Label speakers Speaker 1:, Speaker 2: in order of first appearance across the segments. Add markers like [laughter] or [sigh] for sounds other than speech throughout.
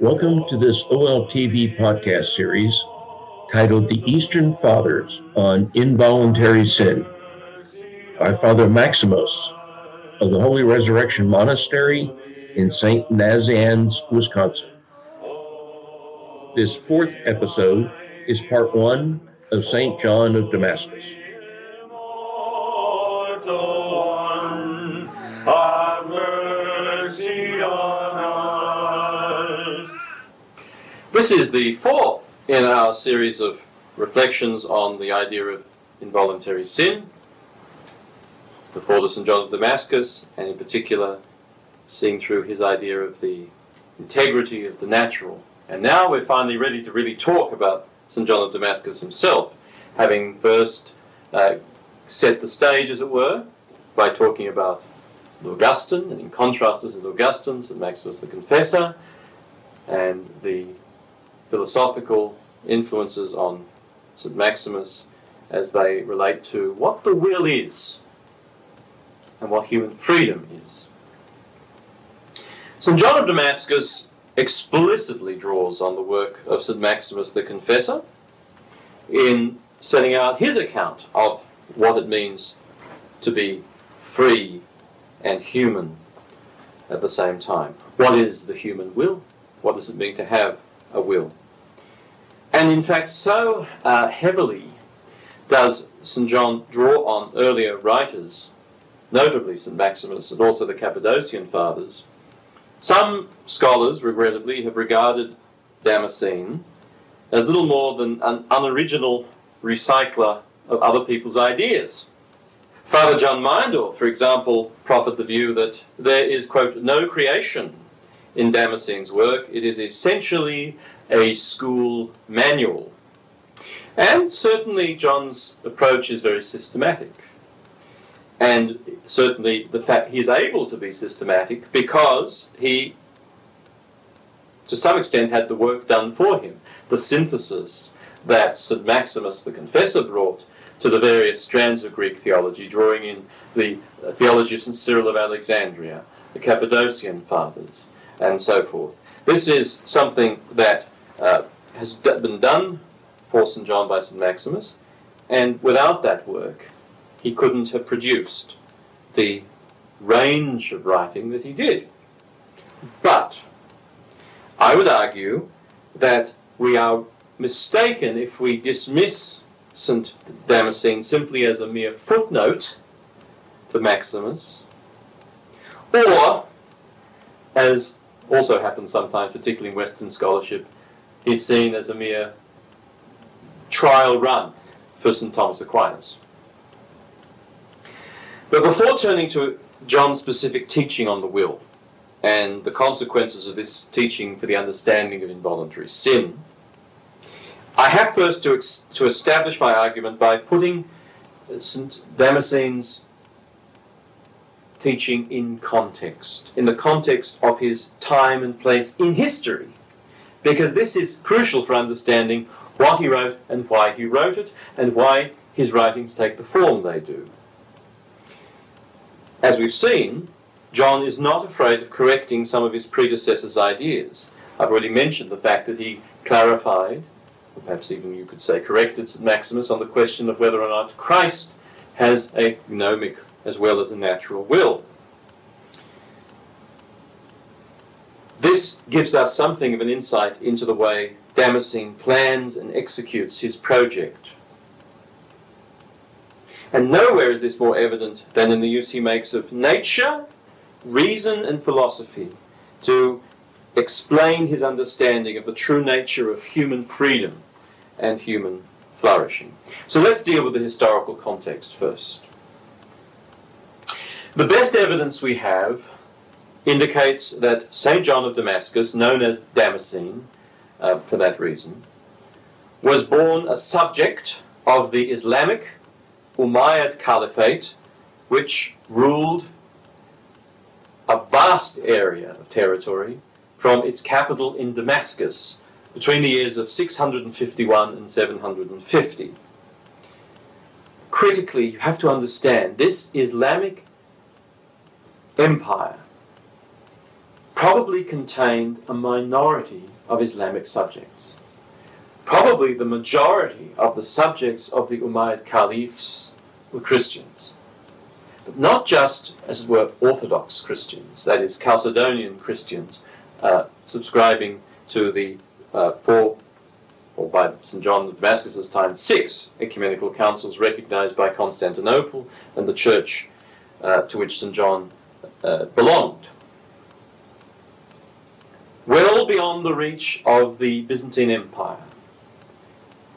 Speaker 1: Welcome to this OLTV podcast series titled The Eastern Fathers on Involuntary Sin by Father Maximos of the Holy Resurrection Monastery in St. Nazianz, Wisconsin. This fourth episode is part one of St. John of Damascus.
Speaker 2: This is the fourth in our series of reflections on the idea of involuntary sin, before the St. John of Damascus, and in particular, seeing through his idea of the integrity of the natural. And now we're finally ready to really talk about St. John of Damascus himself, having first uh, set the stage, as it were, by talking about Augustine, and in contrast to St. Augustine, St. Maximus the Confessor, and the philosophical influences on St. Maximus as they relate to what the will is and what human freedom is. St. John of Damascus explicitly draws on the work of St. Maximus the Confessor in setting out his account of what it means to be free and human at the same time. What is the human will? What does it mean to have a will? And in fact, so uh, heavily does St. John draw on earlier writers, notably St. Maximus and also the Cappadocian Fathers. Some scholars, regrettably, have regarded Damascene as little more than an unoriginal recycler of other people's ideas. Father John Meyendorff, for example, proffered the view that there is, quote, no creation in Damascene's work. It is essentially a school manual. And certainly John's approach is very systematic. And certainly the fact he is able to be systematic because he, to some extent, had the work done for him. The synthesis that St. Maximus the Confessor brought to the various strands of Greek theology, drawing in the theology of St. Cyril of Alexandria, the Cappadocian Fathers, and so forth. This is something that uh, has been done for St. John by St. Maximus, and without that work, he couldn't have produced the range of writing that he did. But I would argue that we are mistaken if we dismiss St. Damascene simply as a mere footnote to Maximus, or, as also happens sometimes, particularly in Western scholarship, is seen as a mere trial run for St. Thomas Aquinas. But before turning to John's specific teaching on the will and the consequences of this teaching for the understanding of involuntary sin, I have first to, ex- to establish my argument by putting St. Damascene's teaching in context, in the context of his time and place in history because this is crucial for understanding what he wrote and why he wrote it, and why his writings take the form they do. As we've seen, John is not afraid of correcting some of his predecessors' ideas. I've already mentioned the fact that he clarified, or perhaps even you could say corrected St. Maximus on the question of whether or not Christ has a gnomic as well as a natural will. This gives us something of an insight into the way Damascene plans and executes his project. And nowhere is this more evident than in the use he makes of nature, reason, and philosophy to explain his understanding of the true nature of human freedom and human flourishing. So let's deal with the historical context first. The best evidence we have indicates that St. John of Damascus, known as Damascene uh, for that reason, was born a subject of the Islamic Umayyad Caliphate, which ruled a vast area of territory from its capital in Damascus between the years of 651 and 750. Critically, you have to understand this Islamic empire probably contained a minority of Islamic subjects. Probably the majority of the subjects of the Umayyad caliphs were Christians. But not just, as it were, Orthodox Christians, that is, Chalcedonian Christians, uh, subscribing to the uh, four, or by St. John of Damascus's time, six ecumenical councils recognized by Constantinople and the church uh, to which St. John uh, belonged. Well beyond the reach of the Byzantine Empire,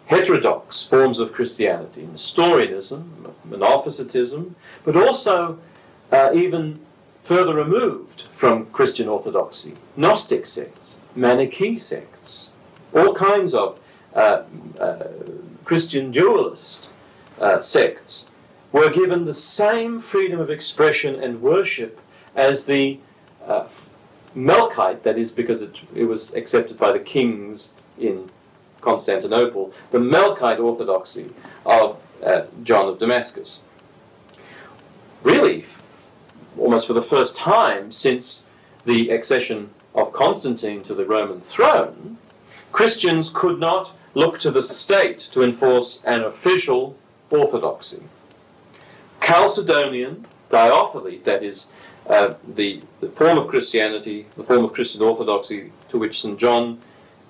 Speaker 2: heterodox forms of Christianity, Nestorianism, Monophysitism, but also uh, even further removed from Christian orthodoxy, Gnostic sects, Manichae sects, all kinds of uh, uh, Christian dualist uh, sects were given the same freedom of expression and worship as the uh, Melkite, that is because it, it was accepted by the kings in Constantinople, the Melkite orthodoxy of uh, John of Damascus. Really, almost for the first time since the accession of Constantine to the Roman throne, Christians could not look to the state to enforce an official orthodoxy. Chalcedonian diothelite, that is, uh, the, the, form of Christianity, the form of Christian orthodoxy to which St. John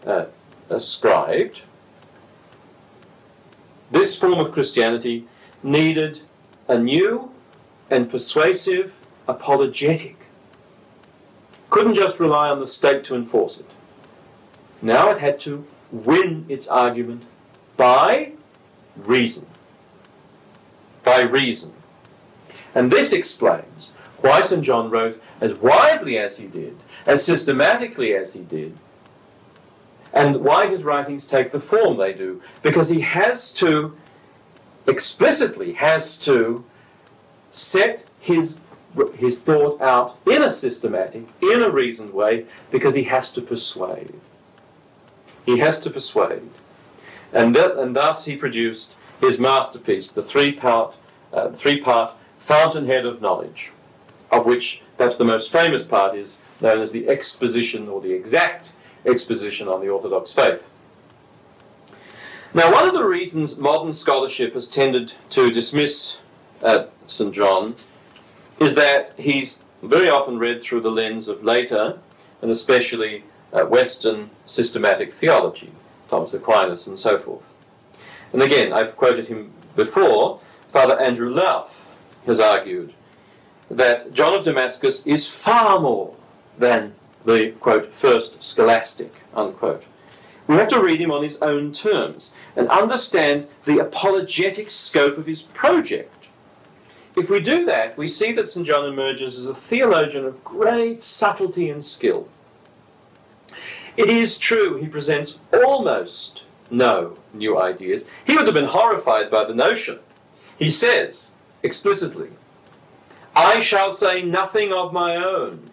Speaker 2: uh, ascribed, this form of Christianity needed a new and persuasive apologetic. Couldn't just rely on the state to enforce it. Now it had to win its argument by reason. By reason. And this explains why St. John wrote as widely as he did, as systematically as he did, and why his writings take the form they do. Because he has to, explicitly has to, set his, his thought out in a systematic, in a reasoned way, because he has to persuade. He has to persuade. And, and thus he produced his masterpiece, the three-part, uh, three-part fountainhead of knowledge, of which perhaps the most famous part is known as the exposition or the exact exposition on the Orthodox faith. Now, one of the reasons modern scholarship has tended to dismiss uh, St. John is that he's very often read through the lens of later and especially uh, Western systematic theology, Thomas Aquinas and so forth. And again, I've quoted him before, Father Andrew Louth has argued that John of Damascus is far more than the, quote, first scholastic, unquote. We have to read him on his own terms and understand the apologetic scope of his project. If we do that, we see that St. John emerges as a theologian of great subtlety and skill. It is true he presents almost no new ideas. He would have been horrified by the notion. He says explicitly, I shall say nothing of my own,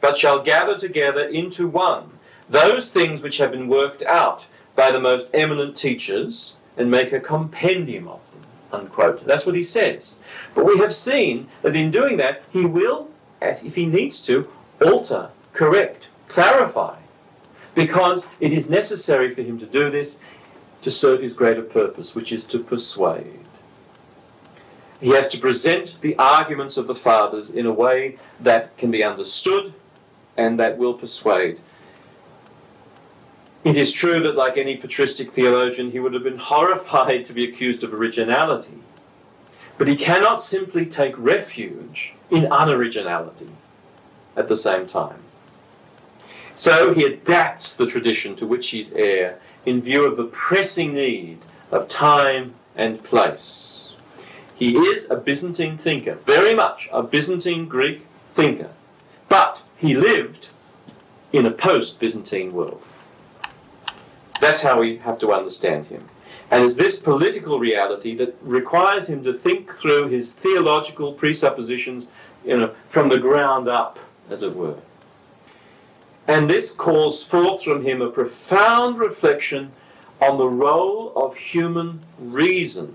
Speaker 2: but shall gather together into one those things which have been worked out by the most eminent teachers and make a compendium of them. Unquote. That's what he says. But we have seen that in doing that, he will, if he needs to, alter, correct, clarify, because it is necessary for him to do this to serve his greater purpose, which is to persuade. He has to present the arguments of the fathers in a way that can be understood and that will persuade. It is true that, like any patristic theologian, he would have been horrified to be accused of originality. But he cannot simply take refuge in unoriginality at the same time. So he adapts the tradition to which he's heir in view of the pressing need of time and place. He is a Byzantine thinker, very much a Byzantine Greek thinker, but he lived in a post Byzantine world. That's how we have to understand him. And it's this political reality that requires him to think through his theological presuppositions you know, from the ground up, as it were. And this calls forth from him a profound reflection on the role of human reason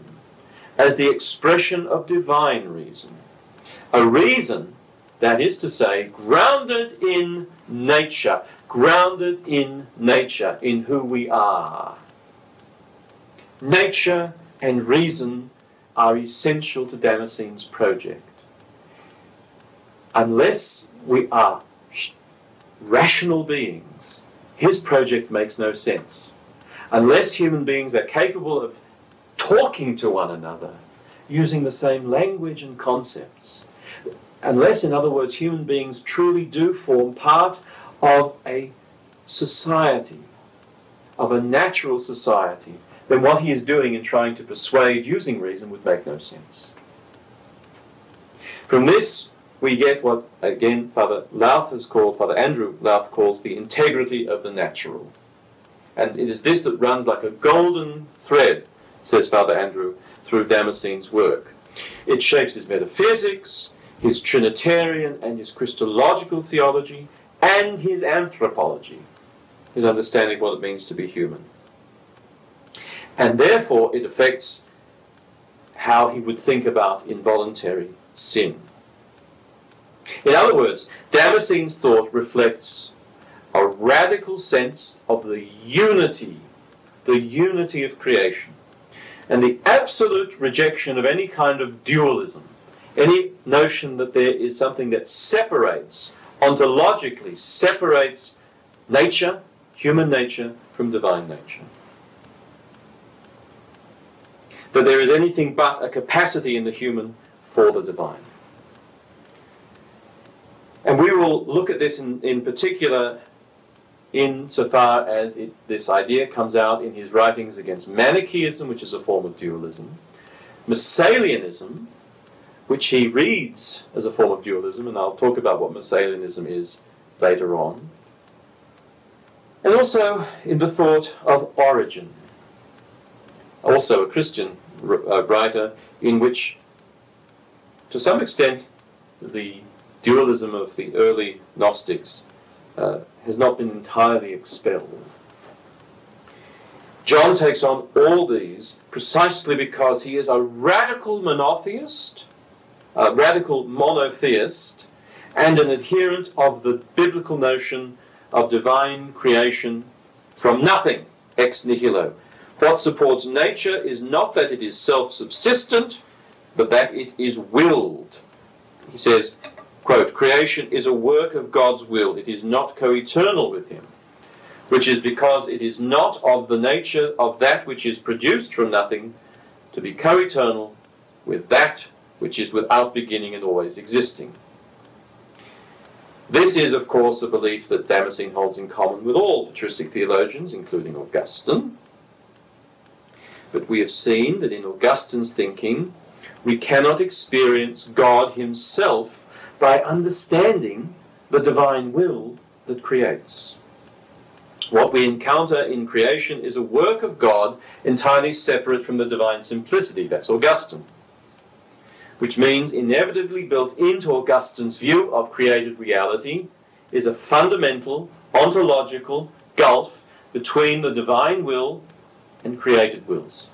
Speaker 2: as the expression of divine reason. A reason That is to say, grounded in nature, grounded in nature, in who we are. Nature and reason are essential to Damascene's project. Unless we are rational beings, his project makes no sense. Unless human beings are capable of talking to one another, using the same language and concepts, unless, in other words, human beings truly do form part of a society, of a natural society, then what he is doing in trying to persuade using reason would make no sense. From this, we get what, again, Father Louth has called, Father Andrew Louth calls the integrity of the natural. And it is this that runs like a golden thread, says Father Andrew, through Damascene's work. It shapes his metaphysics, his Trinitarian and his Christological theology, and his anthropology, his understanding of what it means to be human. And therefore, it affects how he would think about involuntary sin. In other words, Damascene's thought reflects a radical sense of the unity, the unity of creation, and the absolute rejection of any kind of dualism, any notion that there is something that separates, ontologically separates nature, human nature, from divine nature. That there is anything but a capacity in the human for the divine. And we will look at this in, in particular insofar as it, this idea comes out in his writings against Manichaeism, which is a form of dualism, Massalianism, which he reads as a form of dualism, and I'll talk about what Massalianism is later on, and also in the thought of Origen, also a Christian uh, writer, in which, to some extent, the dualism of the early Gnostics uh, has not been entirely expelled. John takes on all these precisely because he is a radical monotheist, a radical monotheist, and an adherent of the biblical notion of divine creation from nothing, ex nihilo. What supports nature is not that it is self subsistent, but that it is willed. He says, quote, creation is a work of God's will, it is not co eternal with Him, which is because it is not of the nature of that which is produced from nothing to be co eternal with that which is without beginning and always existing. This is, of course, a belief that Damascene holds in common with all patristic theologians, including Augustine. But we have seen that in Augustine's thinking, we cannot experience God Himself by understanding the divine will that creates. What we encounter in creation is a work of God entirely separate from the divine simplicity. That's Augustine. Which means inevitably built into Augustine's view of created reality is a fundamental ontological gulf between the divine will and created wills.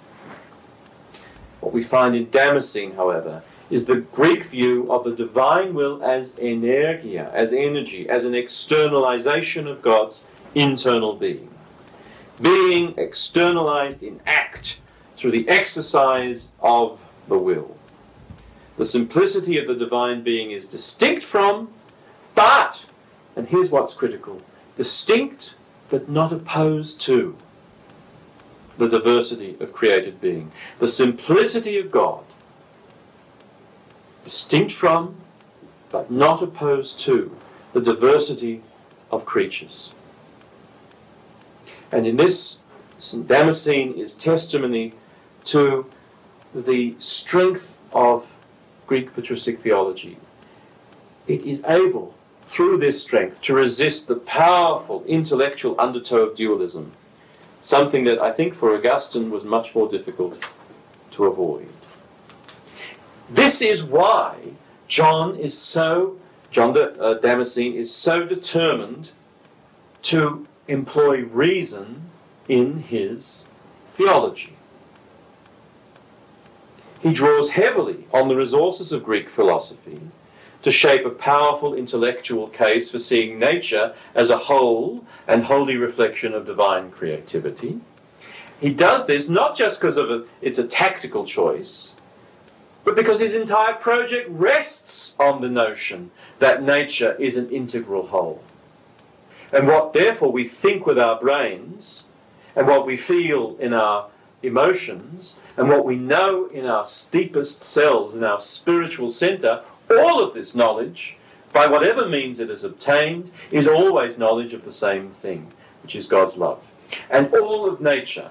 Speaker 2: What we find in Damascene, however, is the Greek view of the divine will as energia, as energy, as an externalization of God's internal being. Being externalized in act through the exercise of the will. The simplicity of the divine being is distinct from, but, and here's what's critical, distinct but not opposed to the diversity of created being. The simplicity of God distinct from, but not opposed to, the diversity of creatures. And in this, St. Damascene is testimony to the strength of Greek patristic theology. It is able, through this strength, to resist the powerful intellectual undertow of dualism, something that I think for Augustine was much more difficult to avoid. This is why John is so, John uh, Damascene is so determined to employ reason in his theology. He draws heavily on the resources of Greek philosophy, to shape a powerful intellectual case for seeing nature as a whole and wholly reflection of divine creativity. He does this not just because of a, it's a tactical choice, but because his entire project rests on the notion that nature is an integral whole. And what therefore we think with our brains, and what we feel in our emotions, and what we know in our deepest selves, in our spiritual center, all of this knowledge, by whatever means it is obtained, is always knowledge of the same thing, which is God's love. And all of nature,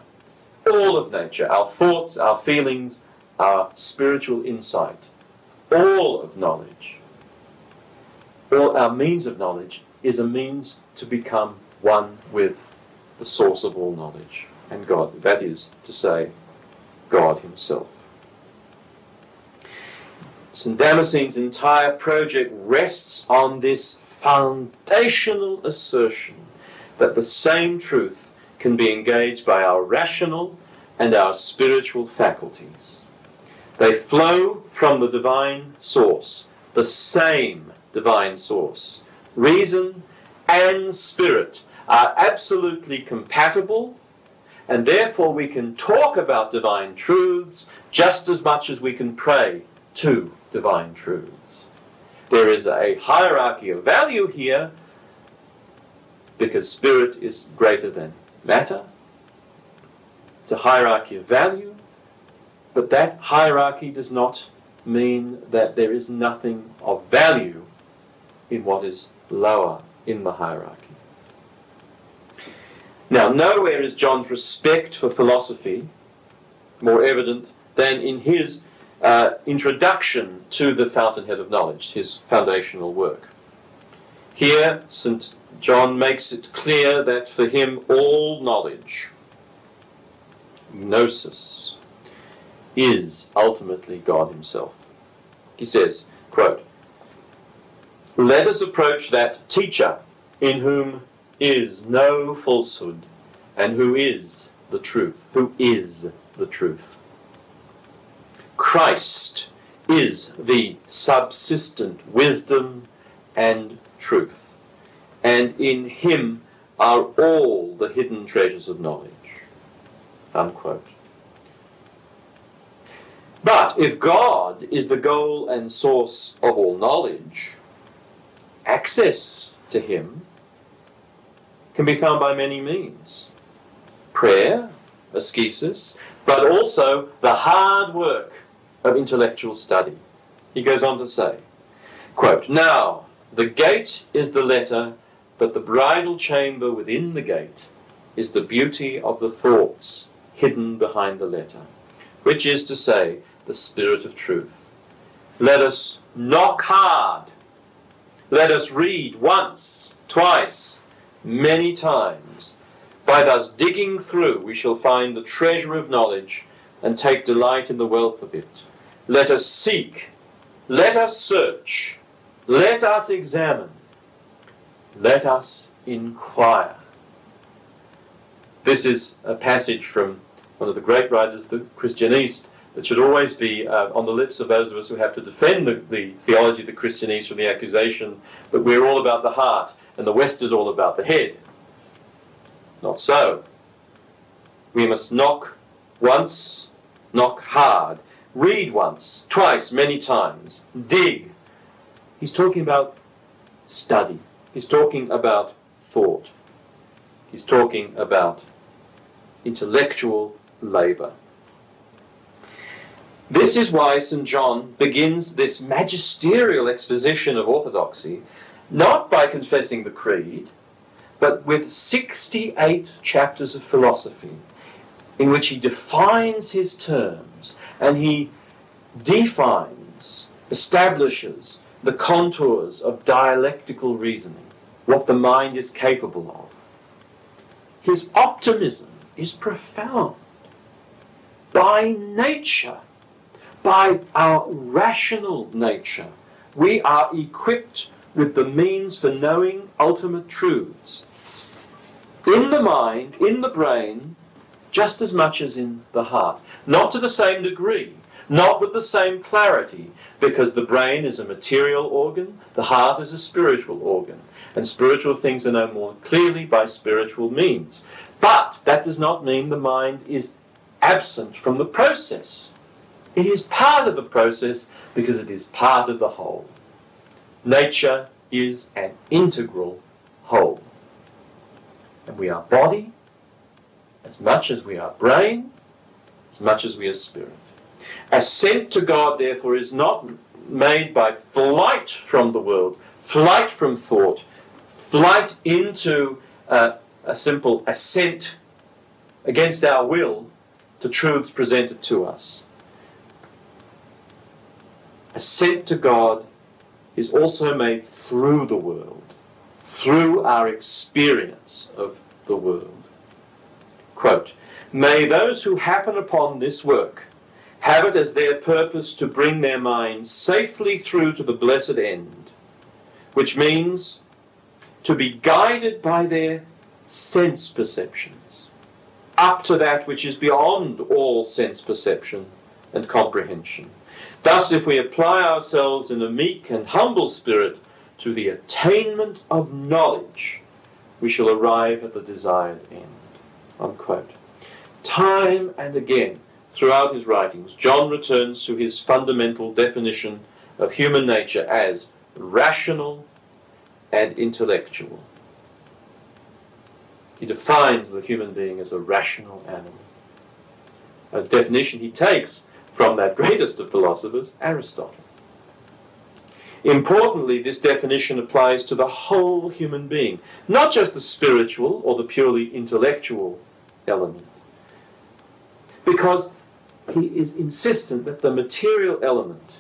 Speaker 2: all of nature, our thoughts, our feelings, our spiritual insight, all of knowledge, all our means of knowledge is a means to become one with the source of all knowledge and God. That is to say, God Himself. St. Damascene's entire project rests on this foundational assertion that the same truth can be engaged by our rational and our spiritual faculties. They flow from the divine source, the same divine source. Reason and spirit are absolutely compatible, and therefore we can talk about divine truths just as much as we can pray to divine truths. There is a hierarchy of value here because spirit is greater than matter. It's a hierarchy of value, but that hierarchy does not mean that there is nothing of value in what is lower in the hierarchy. Now, nowhere is John's respect for philosophy more evident than in his uh, introduction to the fountainhead of knowledge, his foundational work. Here, St. John makes it clear that for him all knowledge, gnosis, is ultimately God himself. He says, quote, Let us approach that teacher in whom is no falsehood and who is the truth, who is the truth. Christ is the subsistent wisdom and truth, and in him are all the hidden treasures of knowledge. Unquote. But if God is the goal and source of all knowledge, access to him can be found by many means. Prayer, ascesis, but also the hard work of intellectual study. He goes on to say, quote, Now, the gate is the letter, but the bridal chamber within the gate is the beauty of the thoughts hidden behind the letter, which is to say, the spirit of truth. Let us knock hard. Let us read once, twice, many times. By thus digging through, we shall find the treasure of knowledge and take delight in the wealth of it. Let us seek, let us search, let us examine, let us inquire. This is a passage from one of the great writers, the Christian East, that should always be uh, on the lips of those of us who have to defend the, the theology of the Christian East from the accusation that we're all about the heart and the West is all about the head. Not so. We must knock once, knock hard, Read once, twice, many times. Dig. He's talking about study. He's talking about thought. He's talking about intellectual labor. This is why St. John begins this magisterial exposition of orthodoxy not by confessing the creed, but with 68 chapters of philosophy in which he defines his terms and he defines, establishes the contours of dialectical reasoning, what the mind is capable of. His optimism is profound. By nature, by our rational nature, we are equipped with the means for knowing ultimate truths. In the mind, in the brain, just as much as in the heart. Not to the same degree, not with the same clarity, because the brain is a material organ, the heart is a spiritual organ, and spiritual things are known more clearly by spiritual means. But that does not mean the mind is absent from the process. It is part of the process because it is part of the whole. Nature is an integral whole. And we are body as much as we are brain, as much as we are spirit. Ascent to God, therefore, is not made by flight from the world, flight from thought, flight into uh, a simple ascent against our will to truths presented to us. Ascent to God is also made through the world, through our experience of the world. Quote, May those who happen upon this work have it as their purpose to bring their minds safely through to the blessed end, which means to be guided by their sense perceptions, up to that which is beyond all sense perception and comprehension. Thus, if we apply ourselves in a meek and humble spirit to the attainment of knowledge, we shall arrive at the desired end. Unquote. Time and again, throughout his writings, John returns to his fundamental definition of human nature as rational and intellectual. He defines the human being as a rational animal. A definition he takes from that greatest of philosophers, Aristotle. Importantly, this definition applies to the whole human being, not just the spiritual or the purely intellectual element. Because he is insistent that the material element,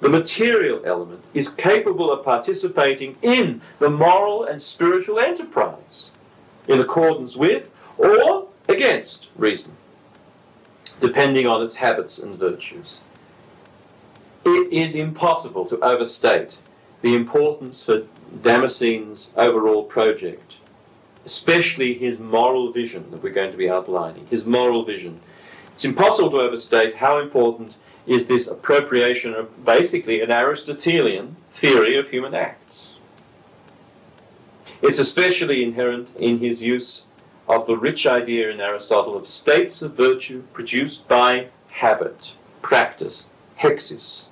Speaker 2: the material element, is capable of participating in the moral and spiritual enterprise in accordance with or against reason, depending on its habits and virtues. It is impossible to overstate the importance for Damascene's overall project, especially his moral vision that we're going to be outlining, his moral vision. It's impossible to overstate how important is this appropriation of basically an Aristotelian theory of human acts. It's especially inherent in his use of the rich idea in Aristotle of states of virtue produced by habit, practice, hexis,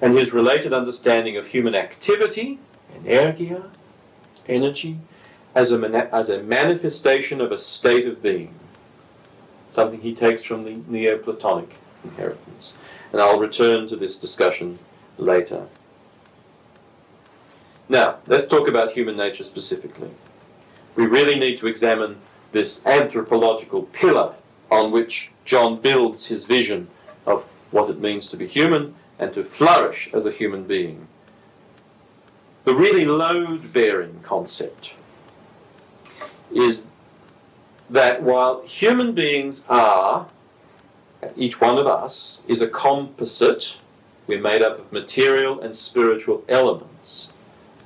Speaker 2: and his related understanding of human activity, energia, energy, as a, as a manifestation of a state of being, something he takes from the Neoplatonic inheritance. And I'll return to this discussion later. Now, let's talk about human nature specifically. We really need to examine this anthropological pillar on which John builds his vision of what it means to be human and to flourish as a human being. The really load bearing concept is that while human beings are, each one of us is a composite, we're made up of material and spiritual elements.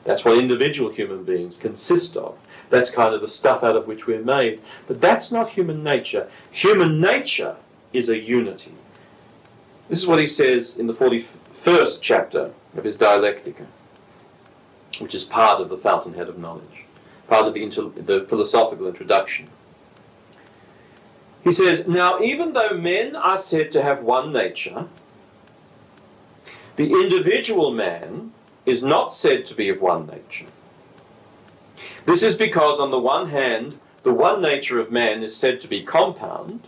Speaker 2: That's what individual human beings consist of. That's kind of the stuff out of which we're made. But that's not human nature. Human nature is a unity. This is what he says in the 41st chapter of his Dialectica, which is part of the fountainhead of knowledge, part of the, the philosophical introduction. He says, Now, even though men are said to have one nature, the individual man is not said to be of one nature. This is because, on the one hand, the one nature of man is said to be compound,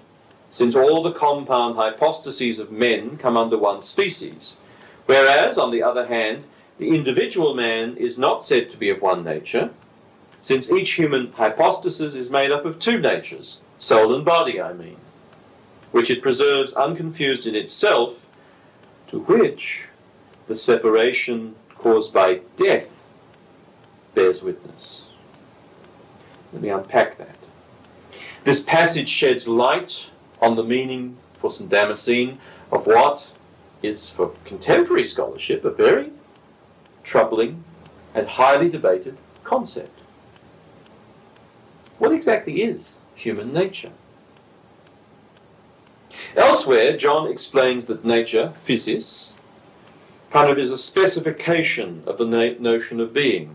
Speaker 2: since all the compound hypostases of men come under one species, whereas, on the other hand, the individual man is not said to be of one nature, since each human hypostasis is made up of two natures, soul and body, I mean, which it preserves unconfused in itself, to which the separation caused by death bears witness. Let me unpack that. This passage sheds light on the meaning for St. Damascene of what is, for contemporary scholarship, a very troubling and highly debated concept. What exactly is human nature? Elsewhere, John explains that nature, physis, kind of is a specification of the na- notion of being.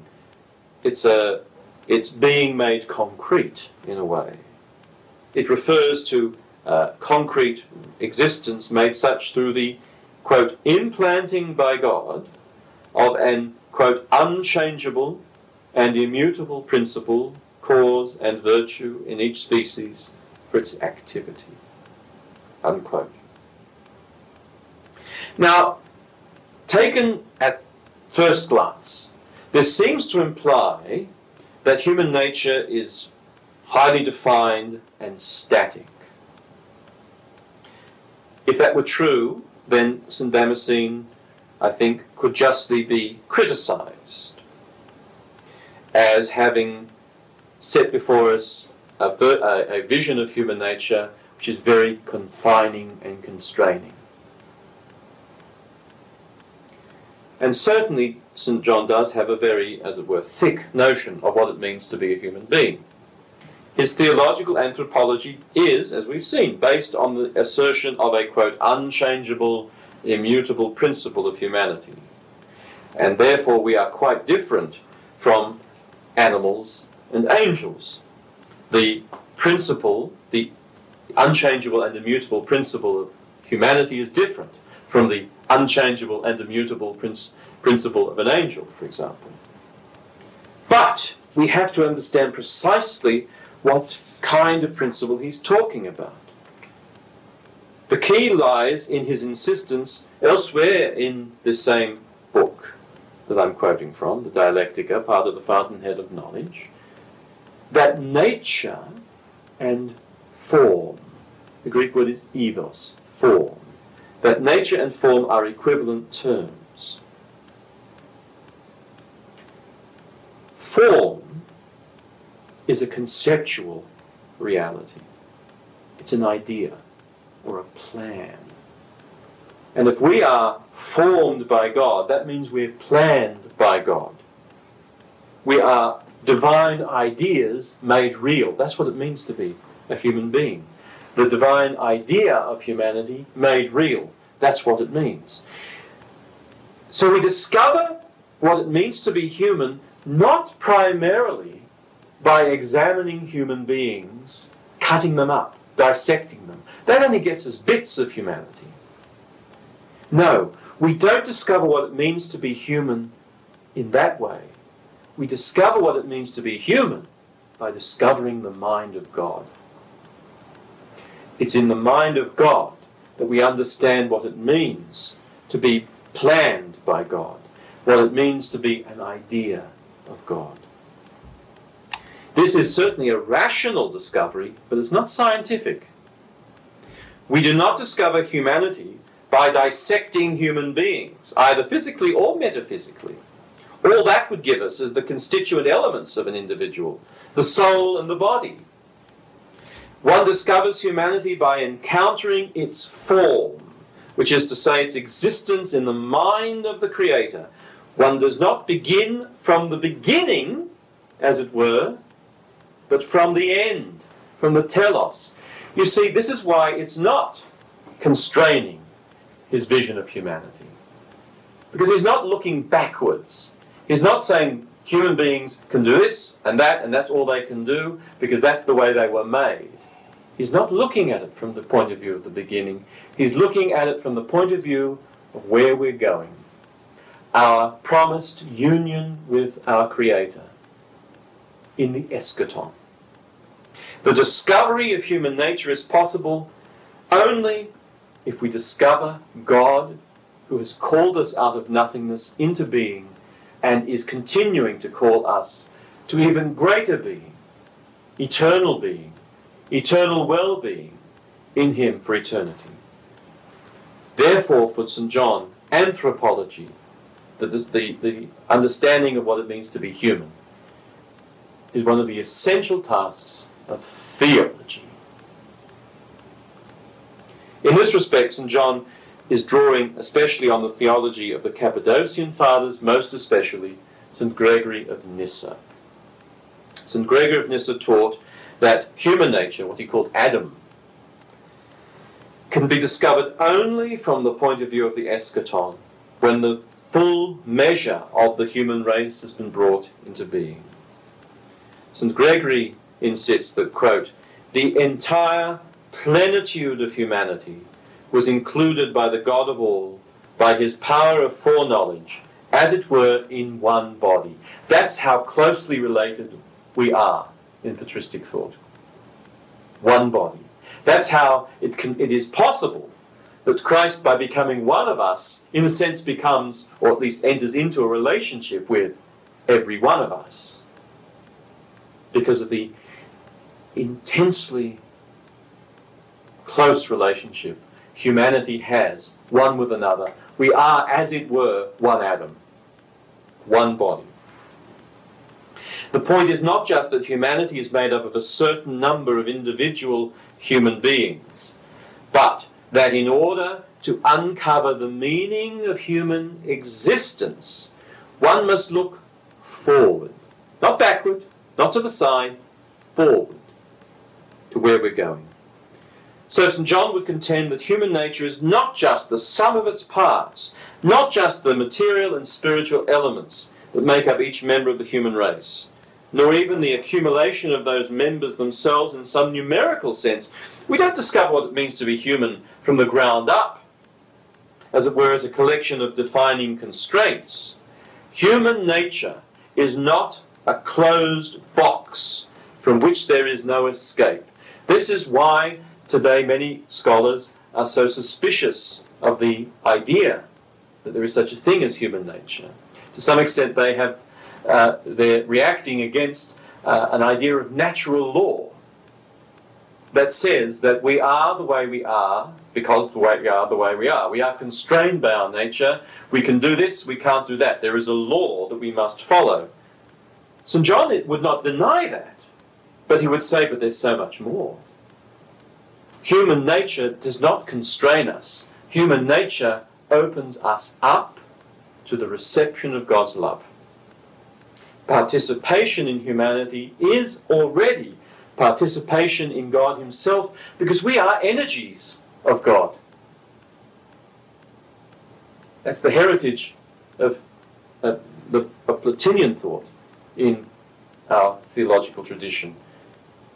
Speaker 2: It's, a, it's being made concrete, in a way. It refers to uh, concrete existence made such through the, quote, implanting by God of an, quote, unchangeable and immutable principle, cause, and virtue in each species for its activity. Unquote. Now, taken at first glance, this seems to imply that human nature is highly defined and static. If that were true, then St. Damascene, I think, could justly be criticized as having set before us a, a, a vision of human nature which is very confining and constraining. And certainly, St. John does have a very, as it were, thick notion of what it means to be a human being. His theological anthropology is, as we've seen, based on the assertion of a, quote, unchangeable, immutable principle of humanity. And therefore, we are quite different from animals and angels. The principle, the unchangeable and immutable principle of humanity is different from the unchangeable and immutable princ- principle of an angel, for example. But we have to understand precisely what kind of principle he's talking about. The key lies in his insistence elsewhere in the same book that I'm quoting from, the Dialectica, part of the Fountainhead of Knowledge, that nature and form, the Greek word is eidos, form, that nature and form are equivalent terms. Form is a conceptual reality. It's an idea or a plan. And if we are formed by God, that means we're planned by God. We are divine ideas made real. That's what it means to be a human being. The divine idea of humanity made real. That's what it means. So we discover what it means to be human not primarily by examining human beings, cutting them up, dissecting them. That only gets us bits of humanity. No, we don't discover what it means to be human in that way. We discover what it means to be human by discovering the mind of God. It's in the mind of God that we understand what it means to be planned by God, what it means to be an idea of God. This is certainly a rational discovery, but it's not scientific. We do not discover humanity by dissecting human beings, either physically or metaphysically. All that would give us is the constituent elements of an individual the soul and the body. One discovers humanity by encountering its form, which is to say, its existence in the mind of the Creator. One does not begin from the beginning, as it were, but from the end, from the telos. You see, this is why it's not constraining his vision of humanity. Because he's not looking backwards. He's not saying human beings can do this and that, and that's all they can do because that's the way they were made. He's not looking at it from the point of view of the beginning. He's looking at it from the point of view of where we're going. Our promised union with our Creator in the eschaton. The discovery of human nature is possible only if we discover God who has called us out of nothingness into being and is continuing to call us to even greater being, eternal being, eternal well being in Him for eternity. Therefore, for St. John, anthropology, the, the, the understanding of what it means to be human, is one of the essential tasks of theology. In this respect, St. John is drawing especially on the theology of the Cappadocian Fathers, most especially St. Gregory of Nyssa. St. Gregory of Nyssa taught that human nature, what he called Adam, can be discovered only from the point of view of the eschaton, when the full measure of the human race has been brought into being. St. Gregory insists that, quote, the entire plenitude of humanity was included by the God of all by his power of foreknowledge, as it were in one body. That's how closely related we are in patristic thought. One body. That's how it, can, it is possible that Christ, by becoming one of us, in a sense becomes, or at least enters into a relationship with every one of us. Because of the intensely close relationship humanity has, one with another. We are, as it were, one Adam, one body. The point is not just that humanity is made up of a certain number of individual human beings, but that in order to uncover the meaning of human existence, one must look forward, not backward, not to the side, forward to where we're going. So St. John would contend that human nature is not just the sum of its parts, not just the material and spiritual elements that make up each member of the human race, nor even the accumulation of those members themselves in some numerical sense. We don't discover what it means to be human from the ground up, as it were, as a collection of defining constraints. Human nature is not a closed box from which there is no escape. This is why today many scholars are so suspicious of the idea that there is such a thing as human nature. To some extent, they have uh, they're reacting against uh, an idea of natural law that says that we are the way we are because the way we are the way we are. We are constrained by our nature. We can do this, we can't do that. There is a law that we must follow. St. John would not deny that, but he would say, but there's so much more. Human nature does not constrain us. Human nature opens us up to the reception of God's love. Participation in humanity is already participation in God Himself because we are energies of God. That's the heritage of, of the of Plotinian thought in our theological tradition.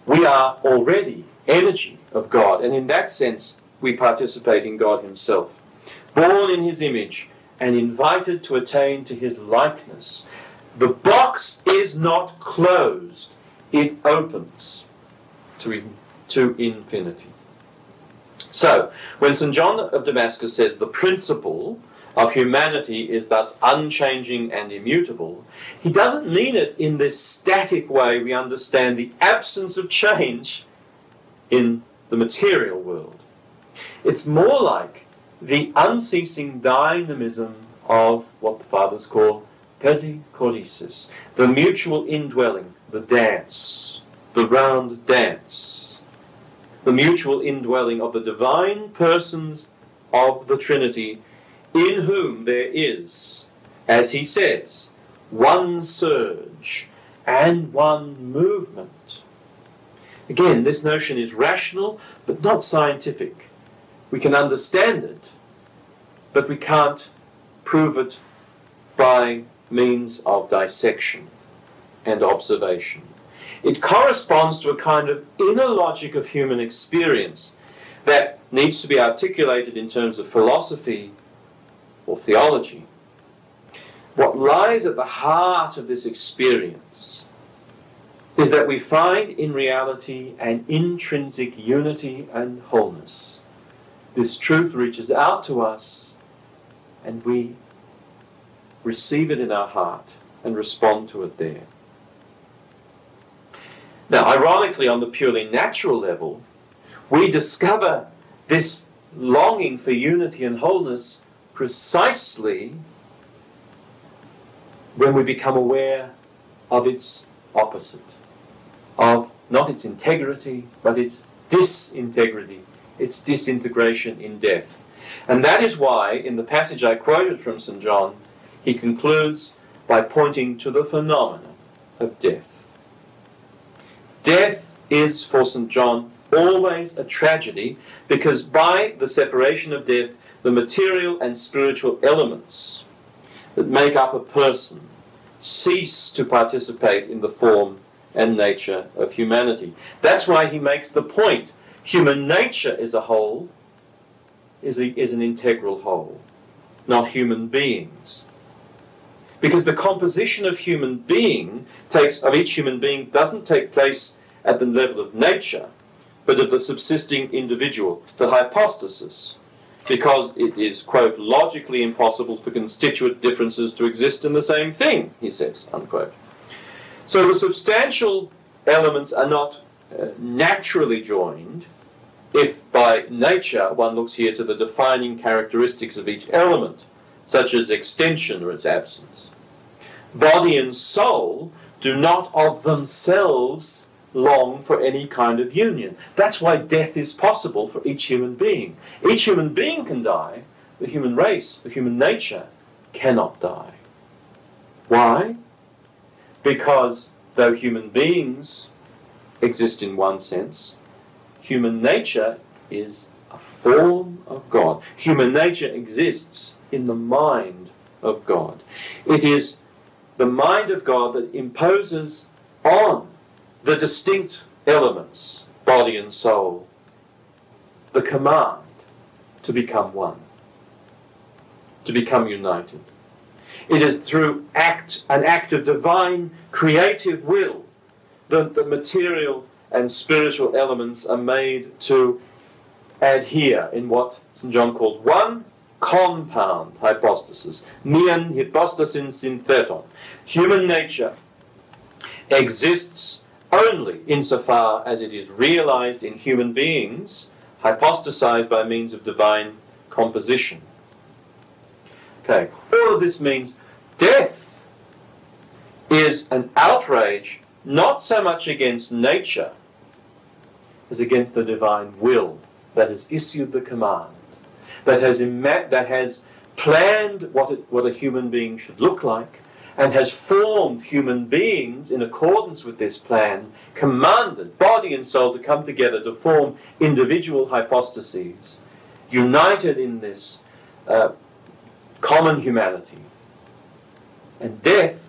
Speaker 2: We are already energy of God, and in that sense, we participate in God Himself. Born in His image and invited to attain to His likeness. The box is not closed, it opens to, to infinity. So, when St. John of Damascus says the principle of humanity is thus unchanging and immutable, he doesn't mean it in this static way we understand the absence of change in the material world. It's more like the unceasing dynamism of what the fathers call perichoresis, the mutual indwelling, the dance, the round dance, the mutual indwelling of the divine persons of the Trinity, in whom there is, as he says, one surge and one movement Again, this notion is rational but not scientific. We can understand it, but we can't prove it by means of dissection and observation. It corresponds to a kind of inner logic of human experience that needs to be articulated in terms of philosophy or theology. What lies at the heart of this experience is that we find in reality an intrinsic unity and wholeness. This truth reaches out to us and we receive it in our heart and respond to it there. Now, ironically, on the purely natural level, we discover this longing for unity and wholeness precisely when we become aware of its opposite of not its integrity, but its disintegrity, its disintegration in death. And that is why, in the passage I quoted from St. John, he concludes by pointing to the phenomenon of death. Death is for St. John always a tragedy because by the separation of death, the material and spiritual elements that make up a person cease to participate in the form and nature of humanity. That's why he makes the point human nature as a whole is, a, is an integral whole, not human beings. Because the composition of human being takes of each human being doesn't take place at the level of nature, but of the subsisting individual, the hypostasis, because it is, quote, logically impossible for constituent differences to exist in the same thing, he says, unquote. So the substantial elements are not uh, naturally joined, if by nature one looks here to the defining characteristics of each element, such as extension or its absence. Body and soul do not of themselves long for any kind of union. That's why death is possible for each human being. Each human being can die, the human race, the human nature cannot die. Why? Because though human beings exist in one sense, human nature is a form of God. Human nature exists in the mind of God. It is the mind of God that imposes on the distinct elements, body and soul, the command to become one, to become united. It is through act, an act of divine creative will that the material and spiritual elements are made to adhere in what St. John calls one compound hypostasis, mian hypostasin syntheton. Human nature exists only insofar as it is realized in human beings, hypostasized by means of divine composition. Okay, all of this means death is an outrage not so much against nature as against the divine will that has issued the command, that has, ima- that has planned what, it, what a human being should look like, and has formed human beings in accordance with this plan, commanded body and soul to come together to form individual hypostases, united in this uh, common humanity. And death,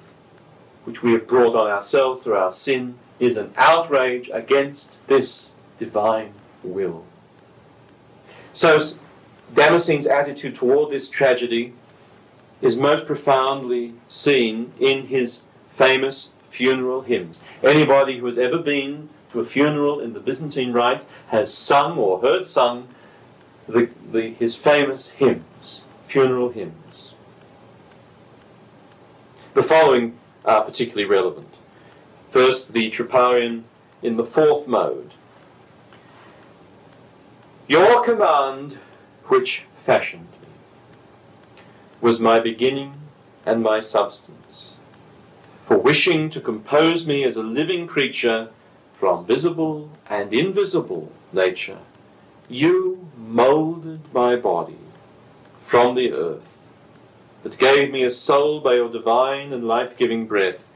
Speaker 2: which we have brought on ourselves through our sin, is an outrage against this divine will. So, Damascene's attitude toward this tragedy is most profoundly seen in his famous funeral hymns. Anybody who has ever been to a funeral in the Byzantine Rite has sung or heard sung the, the, his famous hymns, funeral hymns. The following are particularly relevant. First, the Troparion in the fourth mode. Your command, which fashioned me, was my beginning and my substance. For wishing to compose me as a living creature from visible and invisible nature, you molded my body from the earth, that gave me a soul by your divine and life giving breath.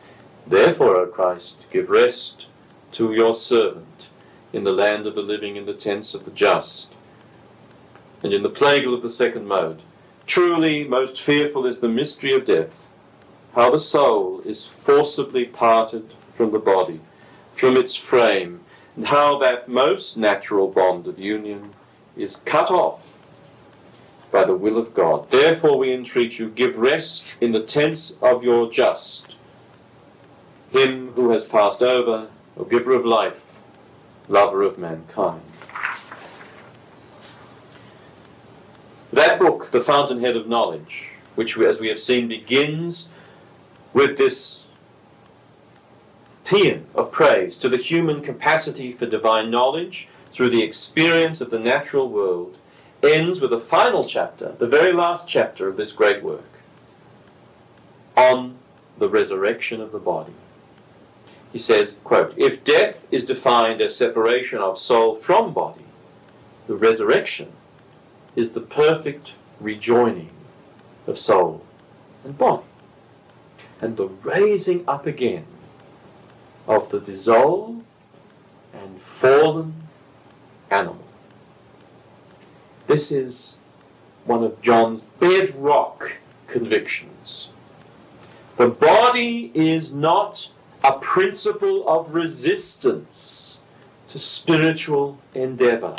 Speaker 2: Therefore, O Christ, give rest to your servant in the land of the living, in the tents of the just, and in the plagal of the second mode. Truly, most fearful is the mystery of death, how the soul is forcibly parted from the body, from its frame, and how that most natural bond of union is cut off by the will of God. Therefore, we entreat you, give rest in the tents of your just, him who has passed over, O giver of life, lover of mankind. That book, The Fountainhead of Knowledge, which, as we have seen, begins with this paean of praise to the human capacity for divine knowledge through the experience of the natural world, ends with a final chapter, the very last chapter of this great work, on the resurrection of the body. He says, quote, If death is defined as separation of soul from body, the resurrection is the perfect rejoining of soul and body, and the raising up again of the dissolved and fallen animal. This is one of John's bedrock convictions. The body is not a principle of resistance to spiritual endeavor.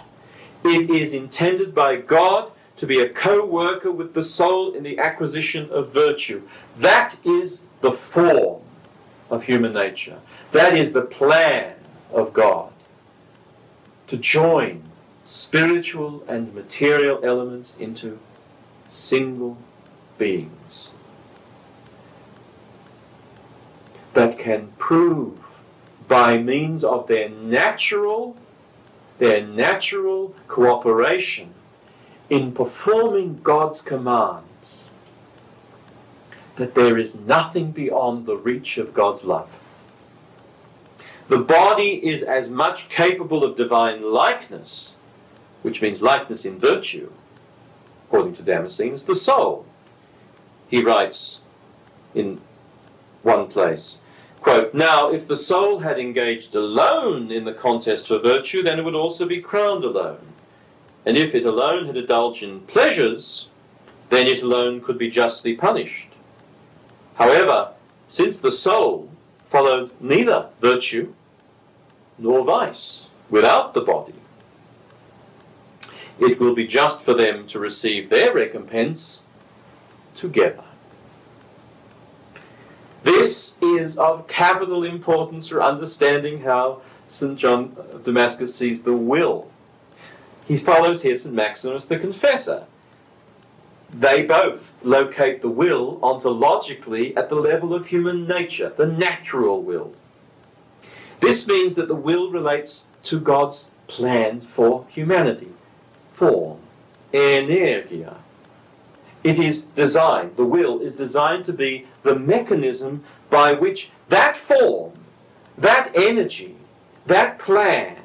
Speaker 2: It is intended by God to be a co worker with the soul in the acquisition of virtue. That is the form of human nature. That is the plan of God. To join spiritual and material elements into single beings that can prove by means of their natural their natural cooperation in performing God's commands that there is nothing beyond the reach of God's love. The body is as much capable of divine likeness, which means likeness in virtue, according to Damascene, as the soul. He writes in one place, quote, Now, if the soul had engaged alone in the contest for virtue, then it would also be crowned alone. And if it alone had indulged in pleasures, then it alone could be justly punished. However, since the soul followed neither virtue nor vice without the body, it will be just for them to receive their recompense together. This is of capital importance for understanding how St. John of Damascus sees the will. He follows here St. Maximus the Confessor. They both locate the will ontologically at the level of human nature, the natural will. This means that the will relates to God's plan for humanity, form, energia. It is designed, the will is designed to be the mechanism by which that form, that energy, that plan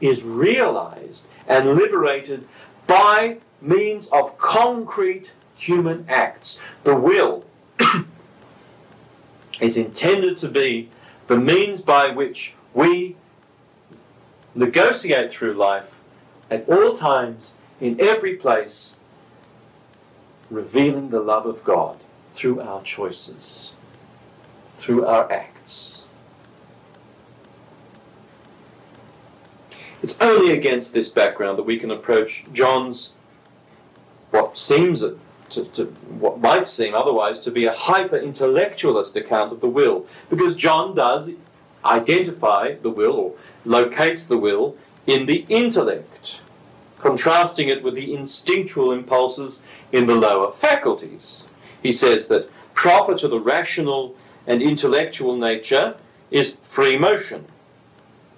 Speaker 2: is realized and liberated by means of concrete human acts. The will [clears throat] is intended to be the means by which we negotiate through life at all times, in every place, revealing the love of God through our choices, through our acts. It's only against this background that we can approach John's what seems to, to, what might seem otherwise to be a hyper intellectualist account of the will, because John does identify the will or locates the will in the intellect, contrasting it with the instinctual impulses in the lower faculties. He says that proper to the rational and intellectual nature is free motion.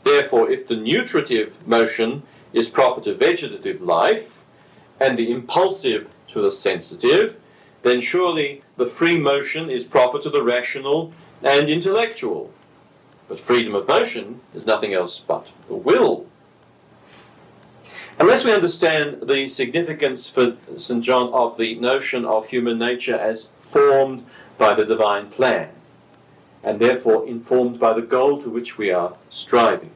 Speaker 2: Therefore, if the nutritive motion is proper to vegetative life and the impulsive to the sensitive, then surely the free motion is proper to the rational and intellectual. But freedom of motion is nothing else but the will. Unless we understand the significance for St. John of the notion of human nature as formed by the divine plan, and therefore informed by the goal to which we are striving,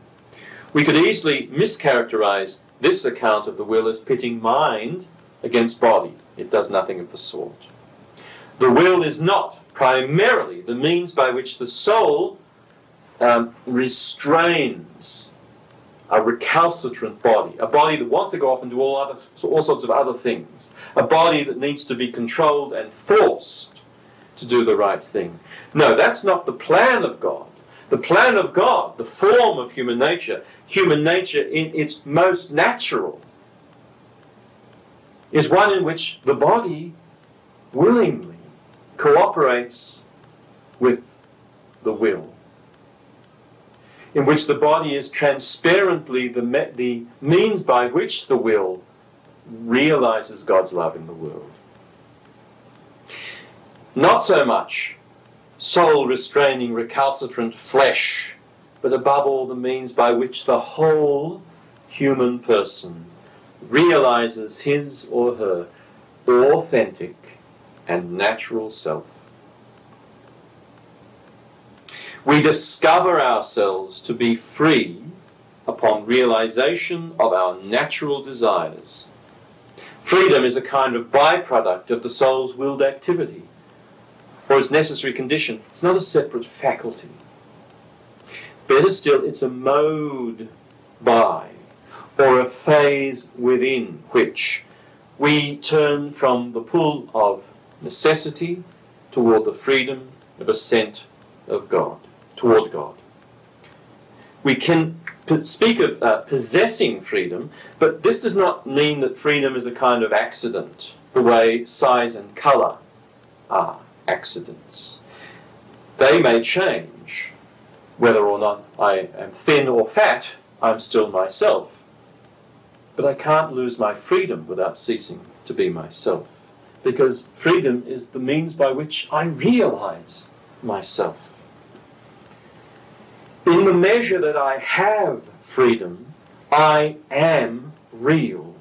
Speaker 2: we could easily mischaracterize this account of the will as pitting mind against body. It does nothing of the sort. The will is not primarily the means by which the soul um, restrains a recalcitrant body, a body that wants to go off and do all, other, all sorts of other things, a body that needs to be controlled and forced to do the right thing. No, that's not the plan of God. The plan of God, the form of human nature, human nature in its most natural, is one in which the body willingly cooperates with the will in which the body is transparently the, me- the means by which the will realizes God's love in the world. Not so much soul restraining recalcitrant flesh, but above all the means by which the whole human person realizes his or her authentic and natural self. We discover ourselves to be free upon realization of our natural desires. Freedom is a kind of byproduct of the soul's willed activity, or its necessary condition. It's not a separate faculty. Better still, it's a mode by, or a phase within which we turn from the pull of necessity toward the freedom of ascent of God, toward God. We can speak of uh, possessing freedom, but this does not mean that freedom is a kind of accident, the way size and colour are accidents. They may change. Whether or not I am thin or fat, I'm still myself. But I can't lose my freedom without ceasing to be myself. Because freedom is the means by which I realize myself. In the measure that I have freedom, I am real.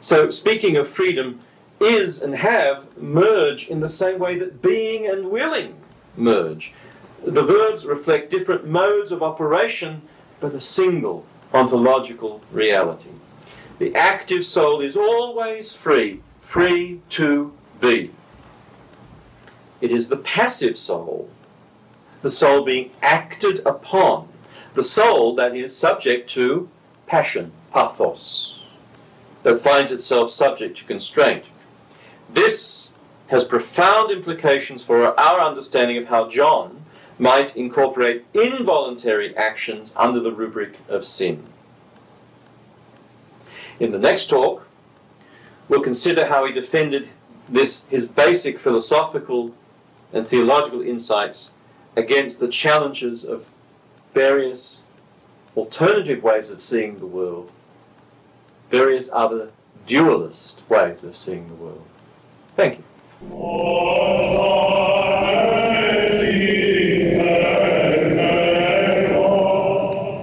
Speaker 2: So, speaking of freedom, is and have merge in the same way that being and willing merge. The verbs reflect different modes of operation, but a single ontological reality. The active soul is always free, free to be. It is the passive soul, the soul being acted upon, the soul that is subject to passion, pathos, that finds itself subject to constraint. This has profound implications for our understanding of how John might incorporate involuntary actions under the rubric of sin. In the next talk, we'll consider how he defended this his basic philosophical and theological insights against the challenges of various alternative ways of seeing the world, various other dualist ways of seeing the world. Thank you.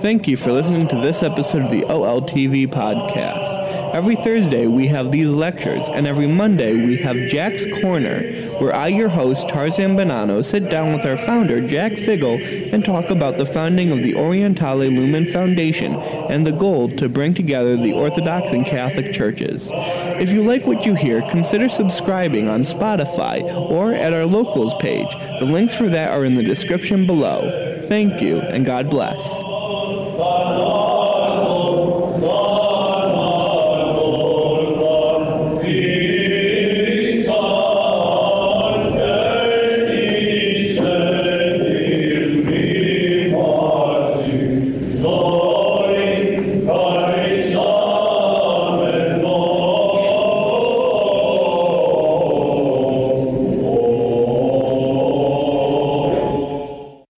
Speaker 3: Thank you for listening to this episode of the OLTV podcast. Every Thursday we have these lectures, and every Monday we have Jack's Corner, where I, your host, Tarzan Bonanno, sit down with our founder, Jack Figel, and talk about the founding of the Orientale Lumen Foundation and the goal to bring together the Orthodox and Catholic churches. If you like what you hear, consider subscribing on Spotify or at our locals page. The links for that are in the description below. Thank you, and God bless.